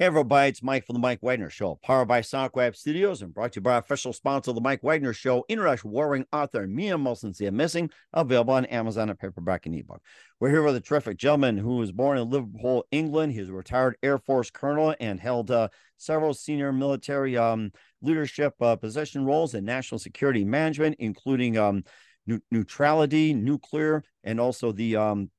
Hey everybody, it's Mike from the Mike Wagner Show, powered by Web Studios and brought to you by official sponsor of the Mike Wagner Show, international warring author Mia Molson-Zia Missing, available on Amazon and paperback and ebook. We're here with a terrific gentleman who was born in Liverpool, England. He's a retired Air Force colonel and held uh, several senior military um, leadership uh, position roles in national security management, including um, neutrality, nuclear, and also the um,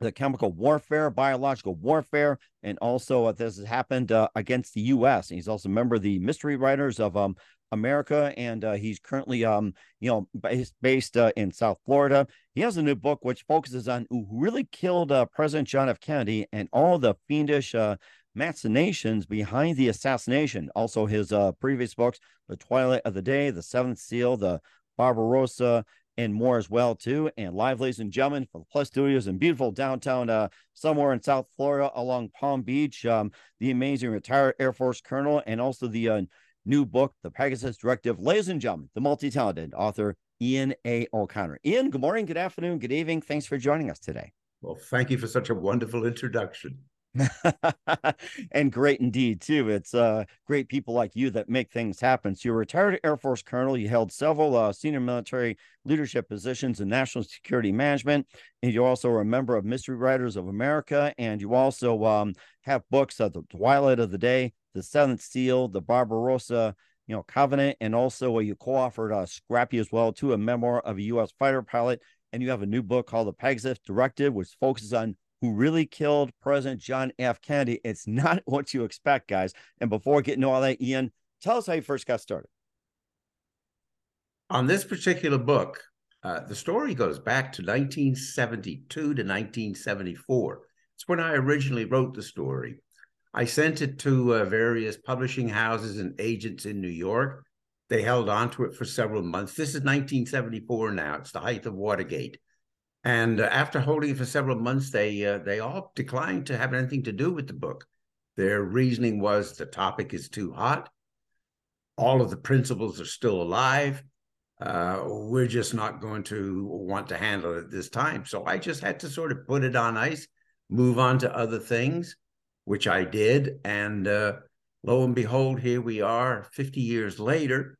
the chemical warfare, biological warfare, and also uh, this has happened uh, against the U.S. He's also a member of the Mystery Writers of um, America, and uh, he's currently, um, you know, based, based uh, in South Florida. He has a new book which focuses on who really killed uh, President John F. Kennedy and all the fiendish uh, machinations behind the assassination. Also, his previous books, The Twilight of the Day, The Seventh Seal, The Barbarossa and more as well too. And live, ladies and gentlemen, from the Plus Studios in beautiful downtown, uh, somewhere in South Florida along Palm Beach, um, the amazing retired Air Force colonel, and also the uh, new book, The Pegasus Directive. Ladies and gentlemen, the multi-talented author Ian A. O'Connor. Ian, good morning, good afternoon, good evening. Thanks for joining us today. Well, thank you for such a wonderful introduction. and great indeed too. It's uh, great people like you that make things happen. So you're a retired Air Force colonel. You held several uh, senior military leadership positions in national security management, and you also are a member of Mystery Writers of America. And you also um, have books of the Twilight of the Day, The Seventh Seal, The Barbarossa. You know, Covenant, and also uh, you co-authored uh, Scrappy as well, too, a memoir of a U.S. fighter pilot, and you have a new book called The Pegasus Directive, which focuses on who really killed President John F. Kennedy. It's not what you expect, guys. And before getting to all that, Ian, tell us how you first got started. On this particular book, uh, the story goes back to 1972 to 1974. It's when I originally wrote the story. I sent it to uh, various publishing houses and agents in New York. They held on to it for several months. This is 1974 now. It's the height of Watergate. And uh, after holding it for several months, they uh, they all declined to have anything to do with the book. Their reasoning was the topic is too hot. All of the principles are still alive. Uh, we're just not going to want to handle it this time. So I just had to sort of put it on ice, move on to other things, which I did. And uh, lo and behold, here we are 50 years later,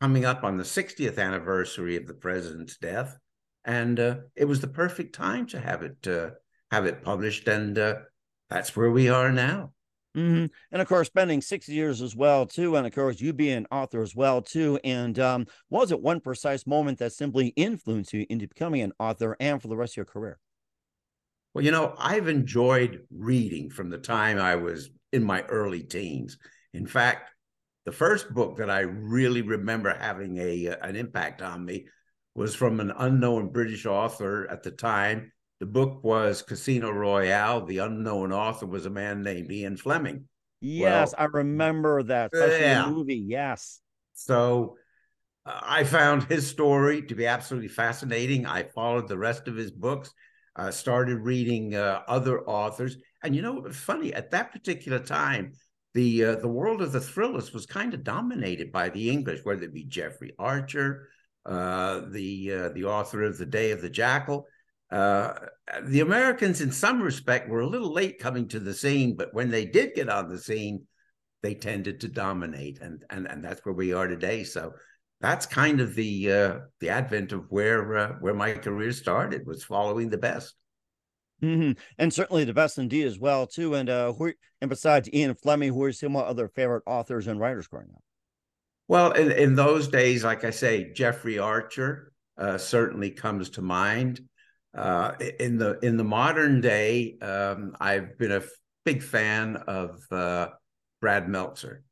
coming up on the 60th anniversary of the president's death and uh, it was the perfect time to have it uh, have it published, and uh, that's where we are now. Mm-hmm. And of course, spending six years as well too, and of course, you being an author as well too. And um, was it one precise moment that simply influenced you into becoming an author and for the rest of your career? Well, you know, I've enjoyed reading from the time I was in my early teens. In fact, the first book that I really remember having a an impact on me was from an unknown British author at the time. The book was Casino Royale. The unknown author was a man named Ian Fleming. Yes, well, I remember that. yeah. movie. Yes. So uh, I found his story to be absolutely fascinating. I followed the rest of his books, uh, started reading uh, other authors. And you know, funny, at that particular time, the uh, the world of the thrillers was kind of dominated by the English, whether it be Jeffrey Archer, the uh, the author of the Day of the Jackal. Uh, the Americans, in some respect, were a little late coming to the scene, but when they did get on the scene, they tended to dominate, and and and that's where we are today. So that's kind of the uh, the advent of where uh, where my career started was following the best. Mm-hmm. And certainly the best indeed as well too. And uh, who, and besides Ian Fleming, who are some other favorite authors and writers growing up? Well, in, in those days, like I say, Jeffrey Archer uh, certainly comes to mind. Uh, in the in the modern day, um, I've been a big fan of uh, Brad Meltzer.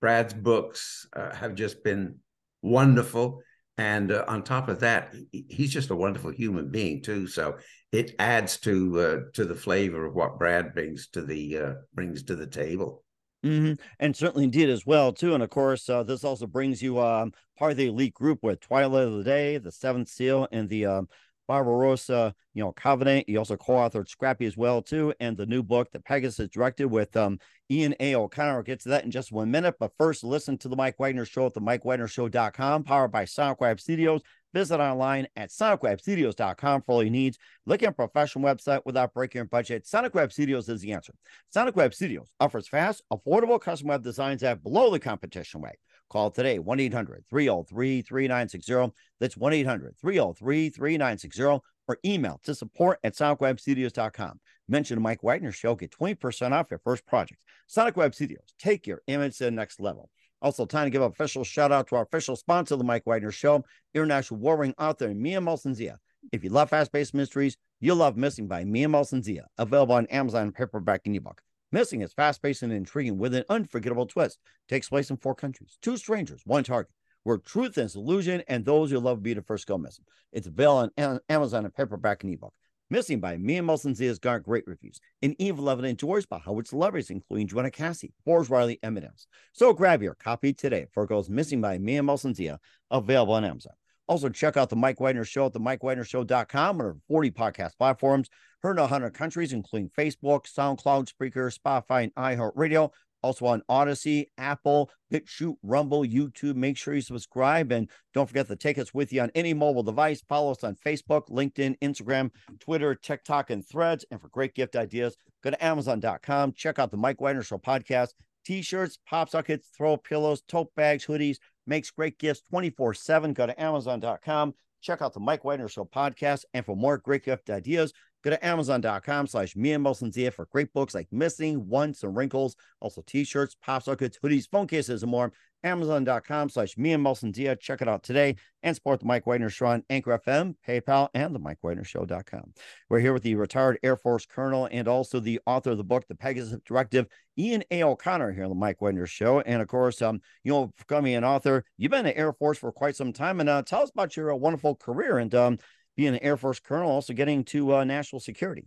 Brad's books uh, have just been wonderful, and uh, on top of that, he's just a wonderful human being too. So it adds to uh, to the flavor of what Brad brings to the brings to the table. Mm-hmm. And certainly did as well too. And of course, uh, this also brings you um, part of the elite group with Twilight of the Day, the Seventh Seal, and the um, Barbarossa, you know, Covenant. He also co-authored Scrappy as well too, and the new book, that Pegasus Directive with um, Ian A. O'Connor. I'll get to that in just one minute, but first, listen to the Mike Wagner Show at the MikeWagnerShow.com, powered by SonicWeb Studios. Visit online at sonicwebstudios.com for all your needs. Look at a professional website without breaking your budget. Sonic Web Studios is the answer. Sonic Web Studios offers fast, affordable custom web designs at below the competition rate. Call today 1 800 303 3960. That's 1 800 303 3960 or email to support at sonicwebstudios.com. Mention Mike Wagner Show, get 20% off your first project. Sonic Web Studios, take your image to the next level. Also, time to give an official shout out to our official sponsor of the Mike Wagner Show, international warring author Mia Molson-Zia. If you love fast paced mysteries, you'll love Missing by Mia Molson-Zia, available on Amazon paperback and ebook. Missing is fast paced and intriguing with an unforgettable twist. Takes place in four countries, two strangers, one target, where truth is illusion and those who love be the first go missing. It's available on Amazon and paperback and ebook. Missing by Mia Molson-Zia has got great reviews. And Eve Levin enjoys by Howard celebrities, including Joanna Cassie, Forbes Riley, Eminems. So grab your copy today for Goes Missing by Mia Molson-Zia, available on Amazon. Also, check out the Mike Wagner Show at the MikeWagnerShow.com or 40 podcast platforms. Heard in 100 countries, including Facebook, SoundCloud, Spreaker, Spotify, and iHeartRadio. Also on Odysee, Apple, BitChute, Rumble, YouTube. Make sure you subscribe and don't forget to take us with you on any mobile device. Follow us on Facebook, LinkedIn, Instagram, Twitter, TikTok, and Threads. And for great gift ideas, go to Amazon.com. Check out the Mike Wagner Show podcast. T-shirts, pop sockets, throw pillows, tote bags, hoodies, makes great gifts 24-7. Go to Amazon.com. Check out the Mike Wagner Show podcast. And for more great gift ideas, Go to amazon.com slash Mia Molson for great books like Missing, Once, and Wrinkles. Also t-shirts, pop sockets, hoodies, phone cases, and more. Amazon.com slash Mia Molson Check it out today and support the Mike Wagner Show on Anchor FM, PayPal, and the Mike Wagner Show.com. We're here with the retired Air Force Colonel and also the author of the book, The Pegasus Directive, Ian A. O'Connor here on the Mike Wagner Show. And of course, um, you know, becoming an author, you've been in the Air Force for quite some time. And uh, tell us about your uh, wonderful career and um, being an Air Force colonel, also getting to uh, national security?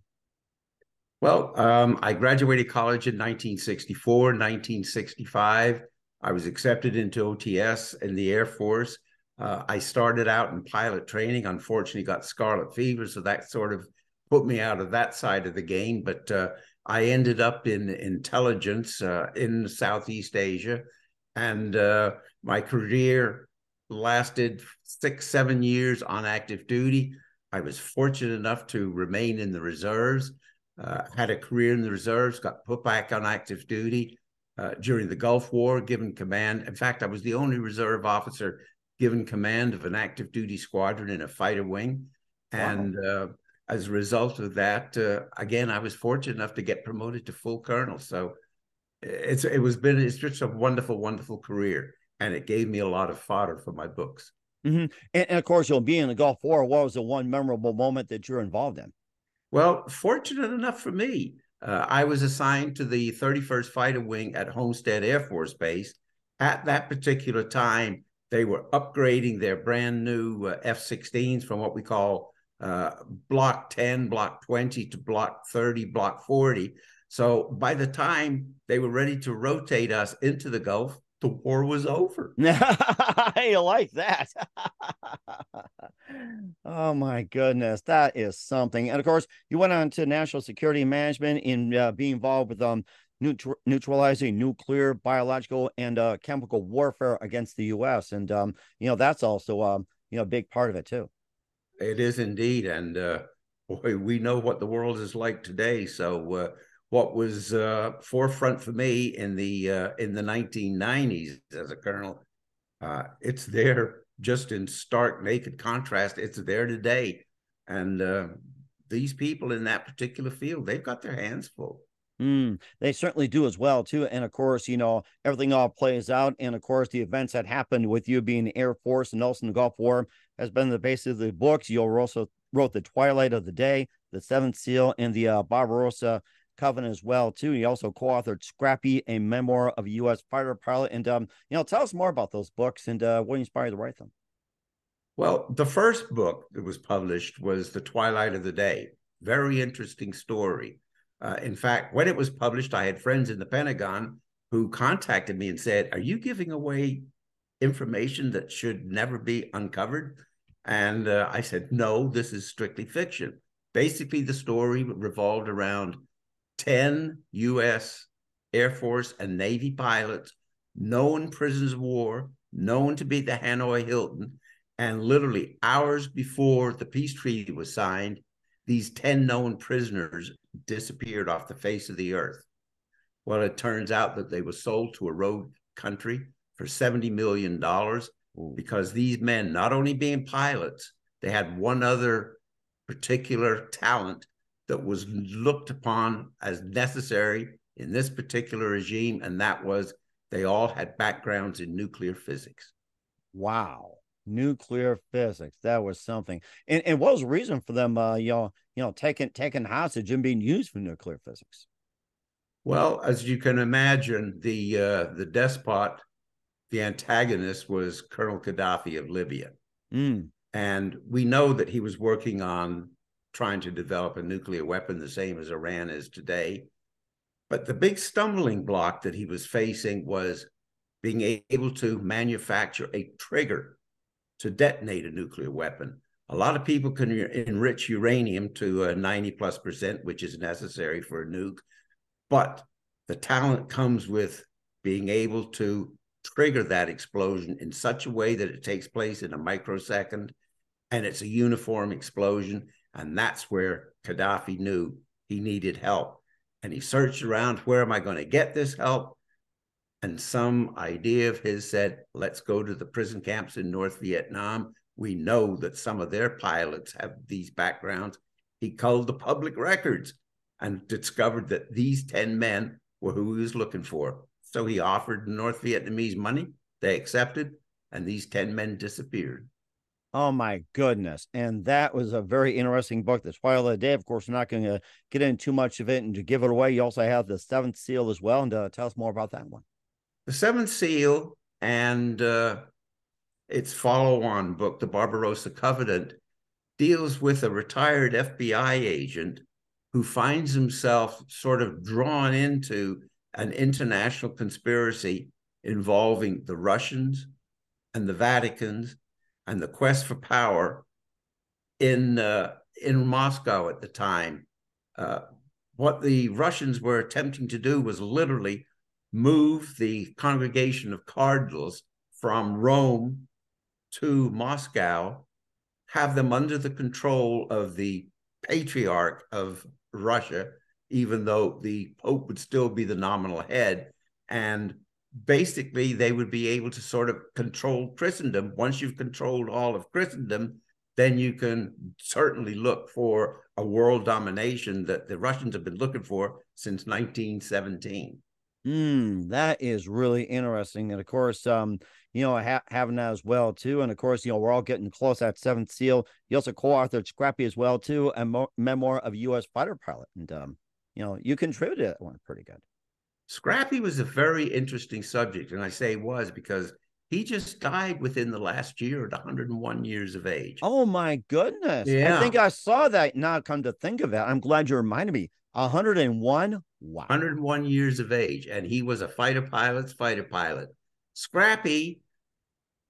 Well, um, I graduated college in 1964, 1965. I was accepted into OTS in the Air Force. Uh, I started out in pilot training. Unfortunately, got scarlet fever, so that sort of put me out of that side of the game. But uh, I ended up in intelligence uh, in Southeast Asia, and uh, my career lasted six, seven years on active duty. I was fortunate enough to remain in the reserves, uh, had a career in the reserves, got put back on active duty uh, during the Gulf War, given command. In fact, I was the only reserve officer given command of an active duty squadron in a fighter wing. And uh, as a result of that, uh, again, I was fortunate enough to get promoted to full colonel. So it's it was been it's just a wonderful, wonderful career and it gave me a lot of fodder for my books. Mm-hmm. And, and, of course, you'll be in the Gulf War. What was the one memorable moment that you're involved in? Well, fortunate enough for me, uh, I was assigned to the 31st Fighter Wing at Homestead Air Force Base. At that particular time, they were upgrading their brand new uh, F 16s from what we call uh, Block 10, Block 20 to Block 30, Block 40. So by the time they were ready to rotate us into the Gulf, the war was over. you like that? oh my goodness, that is something. And of course, you went on to national security management in uh, being involved with um neutr- neutralizing nuclear, biological, and uh, chemical warfare against the U.S. And um, you know that's also um you know a big part of it too. It is indeed, and uh, boy, we know what the world is like today. So uh, what was uh, forefront for me in the uh, in the 1990s as a colonel. Uh, it's there just in stark, naked contrast. It's there today, and uh, these people in that particular field, they've got their hands full. Mm, they certainly do as well too, and of course, you know everything all plays out, and of course, the events that happened with you being Air Force and also in the Gulf War has been the basis of the books. You also wrote the Twilight of the Day, the Seventh Seal, and the uh, Barbarossa Covenant as well too. He also co-authored Scrappy, a memoir of a U.S. fighter pilot. And um, you know, tell us more about those books and uh, what inspired you to write them. Well, the first book that was published was The Twilight of the Day. Very interesting story. Uh, in fact, when it was published, I had friends in the Pentagon who contacted me and said, "Are you giving away information that should never be uncovered?" And uh, I said, no, this is strictly fiction. Basically, the story revolved around 10 U.S. Air Force and Navy pilots, known prisoners of war, known to be the Hanoi Hilton. And literally hours before the peace treaty was signed, these 10 known prisoners disappeared off the face of the earth. Well, it turns out that they were sold to a rogue country for $70 million because these men, not only being pilots, they had one other particular talent that was looked upon as necessary in this particular regime, and that was they all had backgrounds in nuclear physics. Wow. Nuclear physics. That was something. And, and what was the reason for them uh you know, you know, taking taking hostage and being used for nuclear physics? Well, as you can imagine, the uh the despot, the antagonist was Colonel Gaddafi of Libya. Mm. And we know that he was working on trying to develop a nuclear weapon the same as Iran is today. But the big stumbling block that he was facing was being able to manufacture a trigger to detonate a nuclear weapon. A lot of people can enrich uranium to a 90 plus percent, which is necessary for a nuke. But the talent comes with being able to trigger that explosion in such a way that it takes place in a microsecond and it's a uniform explosion. And that's where Gaddafi knew he needed help. And he searched around, where am I going to get this help? And some idea of his said, let's go to the prison camps in North Vietnam. We know that some of their pilots have these backgrounds. He culled the public records and discovered that these 10 men were who he was looking for. So he offered North Vietnamese money. They accepted, and these 10 men disappeared. Oh my goodness. And that was a very interesting book. The That's why the day, of course, we're not going to get into too much of it and to give it away. You also have the seventh seal as well. And uh, tell us more about that one. The seventh seal and uh, its follow on book, The Barbarossa Covenant, deals with a retired FBI agent who finds himself sort of drawn into an international conspiracy involving the Russians and the Vatican's and the quest for power in uh, in Moscow at the time. Uh, what the Russians were attempting to do was literally move the congregation of cardinals from Rome to Moscow, have them under the control of the patriarch of Russia, even though the Pope would still be the nominal head, and basically they would be able to sort of control Christendom. Once you've controlled all of Christendom, then you can certainly look for a world domination that the Russians have been looking for since 1917. Mm, that is really interesting. And of course, um, you know, ha- having that as well too. And of course, you know, we're all getting close at seventh seal. You also co-authored Scrappy as well too, a mo- memoir of U.S. fighter pilot. And um, you know, you contributed that one pretty good. Scrappy was a very interesting subject, and I say was because he just died within the last year at 101 years of age. Oh my goodness! Yeah. I think I saw that. Now, come to think of it, I'm glad you reminded me. 101. Wow. 101 years of age, and he was a fighter pilot's fighter pilot. Scrappy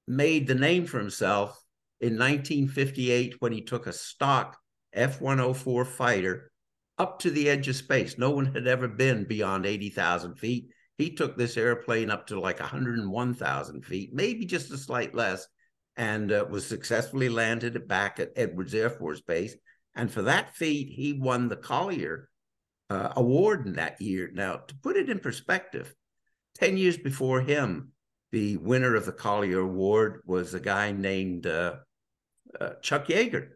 made the name for himself in 1958 when he took a stock F 104 fighter up to the edge of space. No one had ever been beyond 80,000 feet. He took this airplane up to like 101,000 feet, maybe just a slight less, and uh, was successfully landed back at Edwards Air Force Base. And for that feat, he won the Collier uh, Award in that year. Now, to put it in perspective, 10 years before him, the winner of the Collier Award was a guy named uh, uh Chuck Yeager.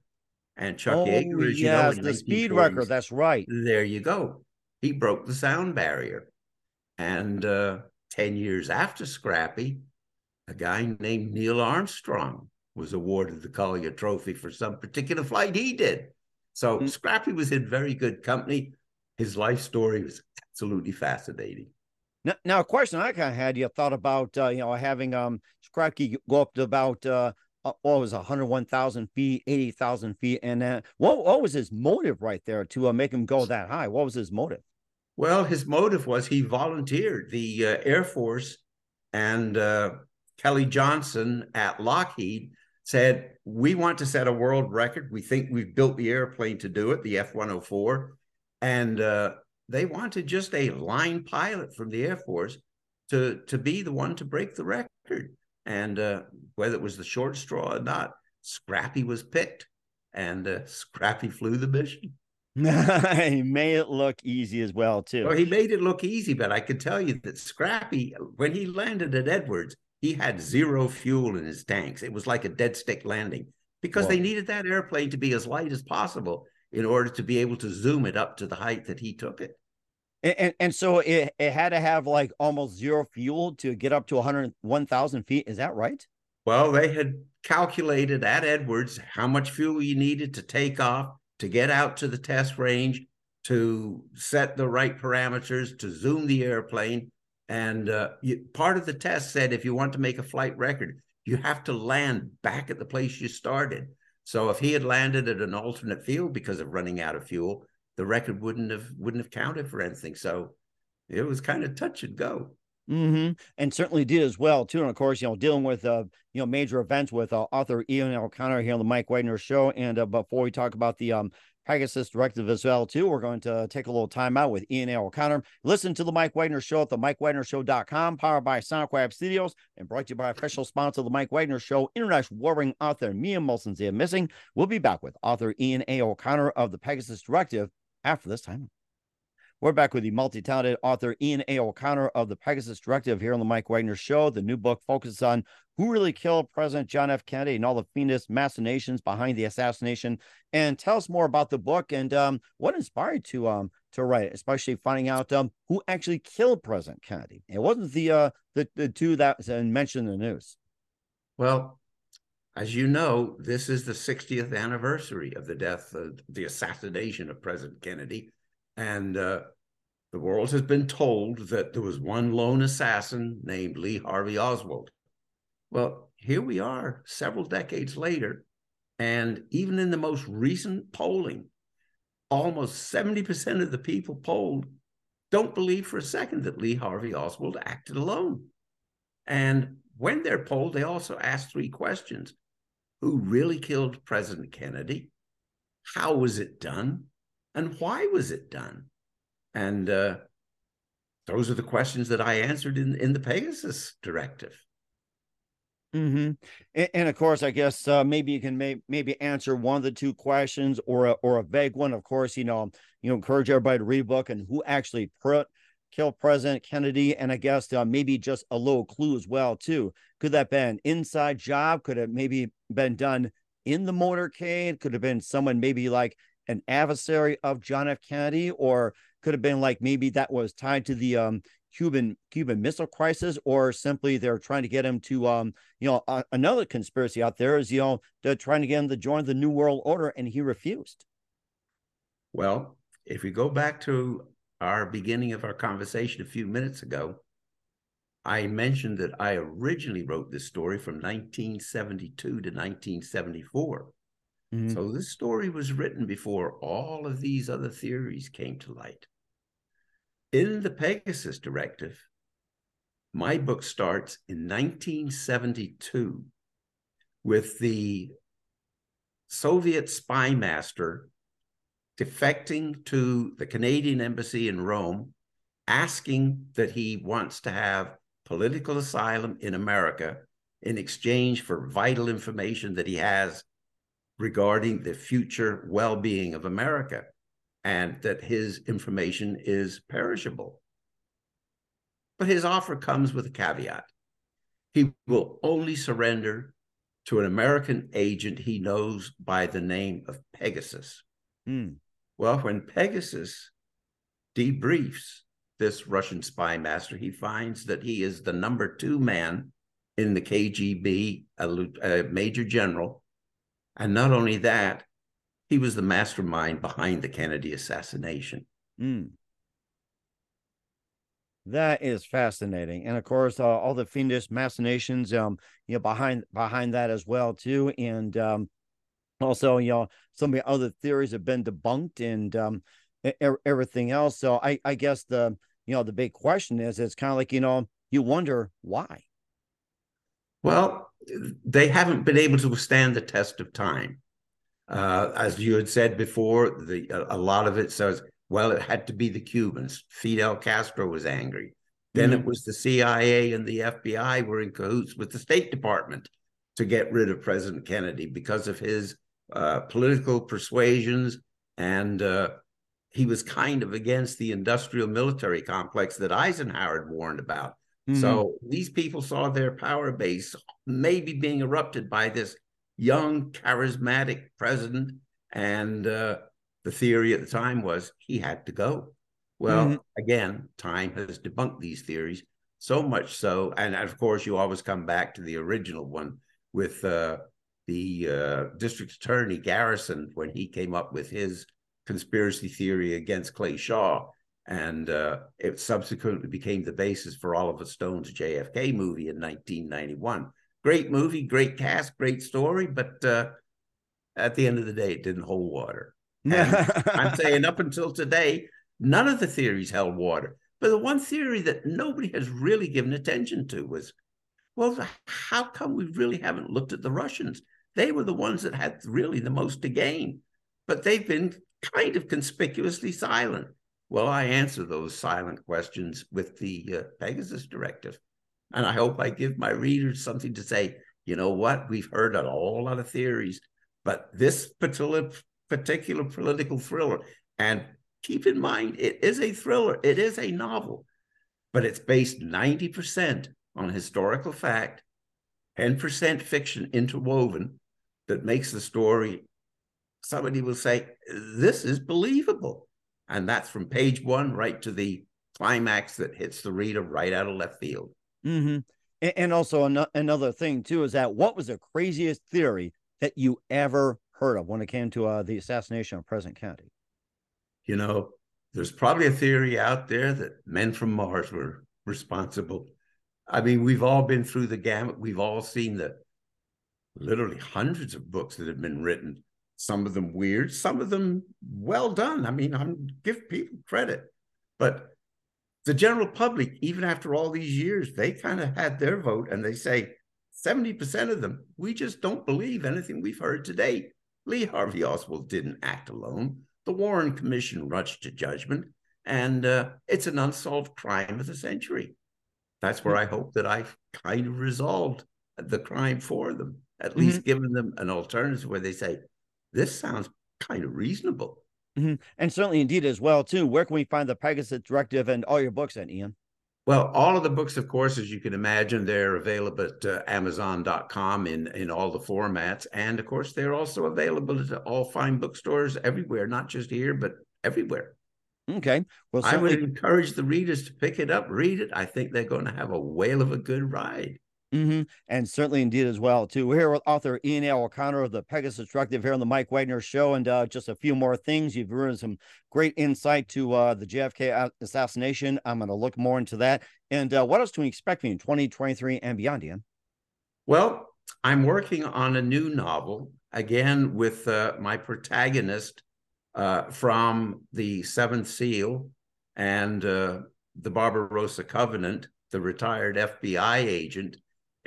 And Chuck oh, Yeager, as yes, you know, the speed record. That's right. There you go. He broke the sound barrier. And uh, 10 years after Scrappy, a guy named Neil Armstrong was awarded the Collier Trophy for some particular flight he did. So mm-hmm. Scrappy was in very good company. His life story was absolutely fascinating. Now, now a question I kind of had, you thought about, uh, you know, having um Scrappy go up to about uh, what was 101,000 feet, 80,000 feet. And then what, what was his motive right there to uh, make him go that high? What was his motive? Well, his motive was he volunteered. The uh, Air Force and uh, Kelly Johnson at Lockheed said, We want to set a world record. We think we've built the airplane to do it, the F 104. And uh, they wanted just a line pilot from the Air Force to, to be the one to break the record. And uh, whether it was the short straw or not, Scrappy was picked and uh, Scrappy flew the mission. he made it look easy as well, too. Well, he made it look easy, but I can tell you that Scrappy, when he landed at Edwards, he had zero fuel in his tanks. It was like a dead stick landing because Whoa. they needed that airplane to be as light as possible in order to be able to zoom it up to the height that he took it. And, and, and so it, it had to have like almost zero fuel to get up to 101,000 feet. Is that right? Well, they had calculated at Edwards how much fuel you needed to take off, to get out to the test range, to set the right parameters, to zoom the airplane. And uh, you, part of the test said if you want to make a flight record, you have to land back at the place you started. So if he had landed at an alternate field because of running out of fuel, the record wouldn't have wouldn't have counted for anything. So it was kind of touch and go. Mm-hmm. And certainly did as well too. And of course, you know, dealing with uh, you know, major events with uh, author Ian O'Connor here on the Mike Wagner Show. And uh, before we talk about the um Pegasus directive as well, too. We're going to take a little time out with Ian A. O'Connor. Listen to the Mike Wagner Show at the MikeWagnerShow.com, powered by SoundCloud Studios, and brought to you by official sponsor of the Mike Wagner Show, international warring author Mia Molson Zia Missing. We'll be back with author Ian A. O'Connor of the Pegasus Directive after this time. We're back with the multi talented author Ian A. O'Connor of the Pegasus Directive here on the Mike Wagner Show. The new book focuses on who really killed President John F. Kennedy and all the fiendish machinations behind the assassination. And tell us more about the book and um, what inspired to um, to write it, especially finding out um, who actually killed President Kennedy. It wasn't the uh, the, the two that mentioned in the news. Well, as you know, this is the 60th anniversary of the death, of the assassination of President Kennedy. And uh, the world has been told that there was one lone assassin named Lee Harvey Oswald. Well, here we are several decades later. And even in the most recent polling, almost 70% of the people polled don't believe for a second that Lee Harvey Oswald acted alone. And when they're polled, they also ask three questions Who really killed President Kennedy? How was it done? and why was it done? And uh, those are the questions that I answered in, in the Pegasus directive. Mm-hmm. And, and, of course, I guess uh, maybe you can may, maybe answer one of the two questions or a, or a vague one. Of course, you know, you know, encourage everybody to read book and who actually put killed President Kennedy, and I guess uh, maybe just a little clue as well too. Could that been inside job? Could it maybe been done in the motorcade? Could have been someone maybe like an adversary of John F. Kennedy, or could have been like maybe that was tied to the um, Cuban Cuban Missile Crisis, or simply they're trying to get him to um, you know another conspiracy out there is you know trying to get him to join the New World Order, and he refused. Well, if we go back to our beginning of our conversation a few minutes ago, I mentioned that I originally wrote this story from 1972 to 1974. Mm-hmm. So this story was written before all of these other theories came to light. In the Pegasus Directive, my book starts in 1972 with the Soviet spy master defecting to the Canadian embassy in Rome, asking that he wants to have political asylum in America in exchange for vital information that he has regarding the future well being of America and that his information is perishable. But his offer comes with a caveat he will only surrender to an American agent he knows by the name of Pegasus. Hmm. Well, when Pegasus debriefs this Russian spy master, he finds that he is the number two man in the KGB, a, a major general, and not only that, he was the mastermind behind the Kennedy assassination. Mm. That is fascinating, and of course, uh, all the fiendish machinations, um, you know, behind behind that as well too, and um, also, you know, some of the other theories have been debunked, and um, everything else. So, I, I guess the, you know, the big question is, it's kind of like, you know, you wonder why. Well, they haven't been able to withstand the test of time. Uh, as you had said before, the a, a, lot of it says, well, it had to be the Cubans. Fidel Castro was angry. Then mm-hmm. it was the CIA and the FBI were in cahoots with the State Department to get rid of President Kennedy because of his uh, political persuasions and uh, he was kind of against the industrial military complex that Eisenhower had warned about. Mm-hmm. So these people saw their power base maybe being erupted by this young, charismatic president. And uh, the theory at the time was he had to go. Well, mm-hmm. again, time has debunked these theories so much so. And of course, you always come back to the original one with uh, the uh, district attorney Garrison when he came up with his conspiracy theory against Clay Shaw. And uh, it subsequently became the basis for Oliver Stone's JFK movie in 1991. Great movie, great cast, great story, but uh, at the end of the day, it didn't hold water. And I'm saying up until today, none of the theories held water. But the one theory that nobody has really given attention to was well, how come we really haven't looked at the Russians? They were the ones that had really the most to gain, but they've been kind of conspicuously silent. Well, I answer those silent questions with the uh, Pegasus Directive. And I hope I give my readers something to say, you know what? We've heard a whole lot of theories, but this particular, particular political thriller, and keep in mind, it is a thriller, it is a novel, but it's based 90% on historical fact, 10% fiction interwoven that makes the story somebody will say, This is believable. And that's from page one right to the climax that hits the reader right out of left field. Mm-hmm. And also, an- another thing, too, is that what was the craziest theory that you ever heard of when it came to uh, the assassination of President Kennedy? You know, there's probably a theory out there that men from Mars were responsible. I mean, we've all been through the gamut. We've all seen the literally hundreds of books that have been written some of them weird, some of them well done. I mean, I'm give people credit, but the general public, even after all these years, they kind of had their vote, and they say 70% of them, we just don't believe anything we've heard today. Lee Harvey Oswald didn't act alone. The Warren Commission rushed to judgment, and uh, it's an unsolved crime of the century. That's where I hope that I've kind of resolved the crime for them, at mm-hmm. least given them an alternative where they say, this sounds kind of reasonable. Mm-hmm. And certainly indeed as well, too. Where can we find the Pegasus Directive and all your books at, Ian? Well, all of the books, of course, as you can imagine, they're available at uh, Amazon.com in, in all the formats. And of course, they're also available at all fine bookstores everywhere, not just here, but everywhere. Okay. Well, certainly... I would encourage the readers to pick it up, read it. I think they're going to have a whale of a good ride. Mm-hmm. And certainly indeed as well, too. We're here with author Ian A. O'Connor of the Pegasus Directive here on the Mike Wagner Show. And uh, just a few more things. You've given some great insight to uh, the JFK assassination. I'm going to look more into that. And uh, what else can we expect in 2023 and beyond, Ian? Well, I'm working on a new novel, again, with uh, my protagonist uh, from The Seventh Seal and uh, the Barbarossa Covenant, the retired FBI agent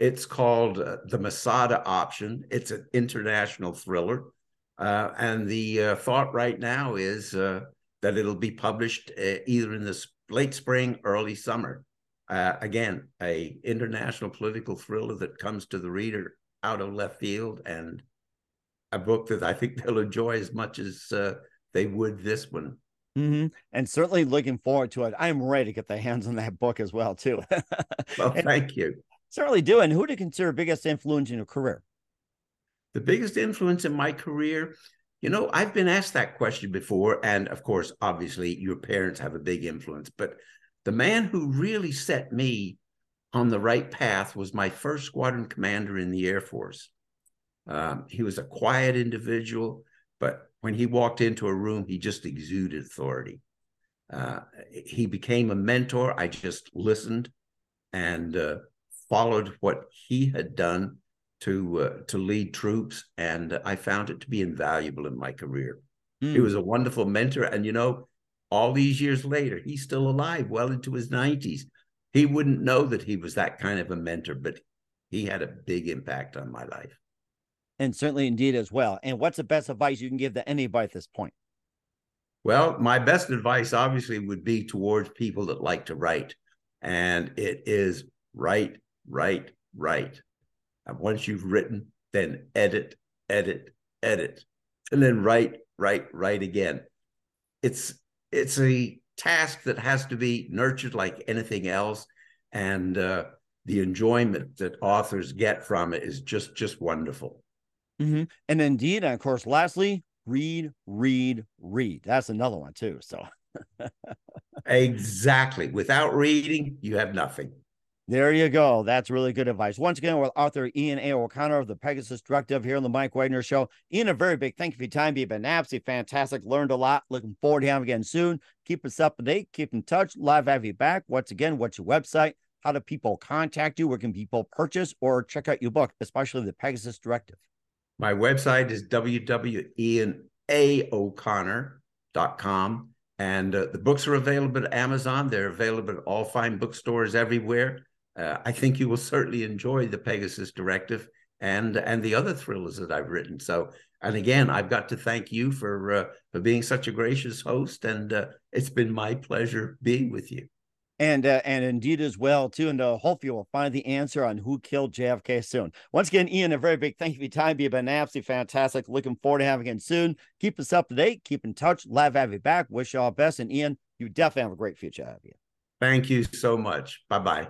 it's called uh, the Masada Option. It's an international thriller. Uh, and the uh, thought right now is uh, that it'll be published uh, either in the late spring, early summer. Uh, again, a international political thriller that comes to the reader out of left field and a book that I think they'll enjoy as much as they would this one. Mm-hmm. And certainly looking forward to it. I'm ready to get the hands on that book as well, too. well, thank you. Certainly do. And who do you consider biggest influence in your career? The biggest influence in my career, you know, I've been asked that question before. And of course, obviously, your parents have a big influence. But the man who really set me on the right path was my first squadron commander in the Air Force. Um, he was a quiet individual, but when he walked into a room, he just exuded authority. Uh, he became a mentor. I just listened and uh, followed what he had done to uh, to lead troops, and I found it to be invaluable in my career. Mm. He was a wonderful mentor, and you know, all these years later, he's still alive, well into his nineties. He wouldn't know that he was that kind of a mentor, but he had a big impact on my life. And certainly indeed as well. And what's the best advice you can give to anybody at this point? Well, my best advice obviously would be towards people that like to write. And it is write, write, write. And once you've written, then edit, edit, edit, and then write, write, write again. It's it's a task that has to be nurtured like anything else, and uh, the enjoyment that authors get from it is just just wonderful. Mm-hmm. And indeed, and of course, lastly, read, read, read. That's another one too. So exactly. Without reading, you have nothing. There you go. That's really good advice. Once again, with author Ian A. O'Connor of the Pegasus Directive here on the Mike Wagner Show. Ian, a very big thank you for your time. You've been absolutely fantastic. Learned a lot. Looking forward to having again soon. Keep us up to date. Keep in touch. Live have you back. Once again, what's your website? How do people contact you? Where can people purchase or check out your book, especially the Pegasus Directive? My website is www.ianaoconnor.com. And uh, the books are available at Amazon. They're available at all fine bookstores everywhere uh, I think you will certainly enjoy the Pegasus Directive and and the other thrillers that I've written. So, and again, I've got to thank you for uh, for being such a gracious host, and uh, it's been my pleasure being with you. And uh, and indeed as well too, and uh, hopefully we'll find the answer on who killed JFK soon. Once again, Ian, a very big thank you for your time. You've been absolutely fantastic. Looking forward to having you again soon. Keep us up to date. Keep in touch. Love have you back. Wish you all best. And Ian, you definitely have a great future ahead of you. Thank you so much. Bye bye.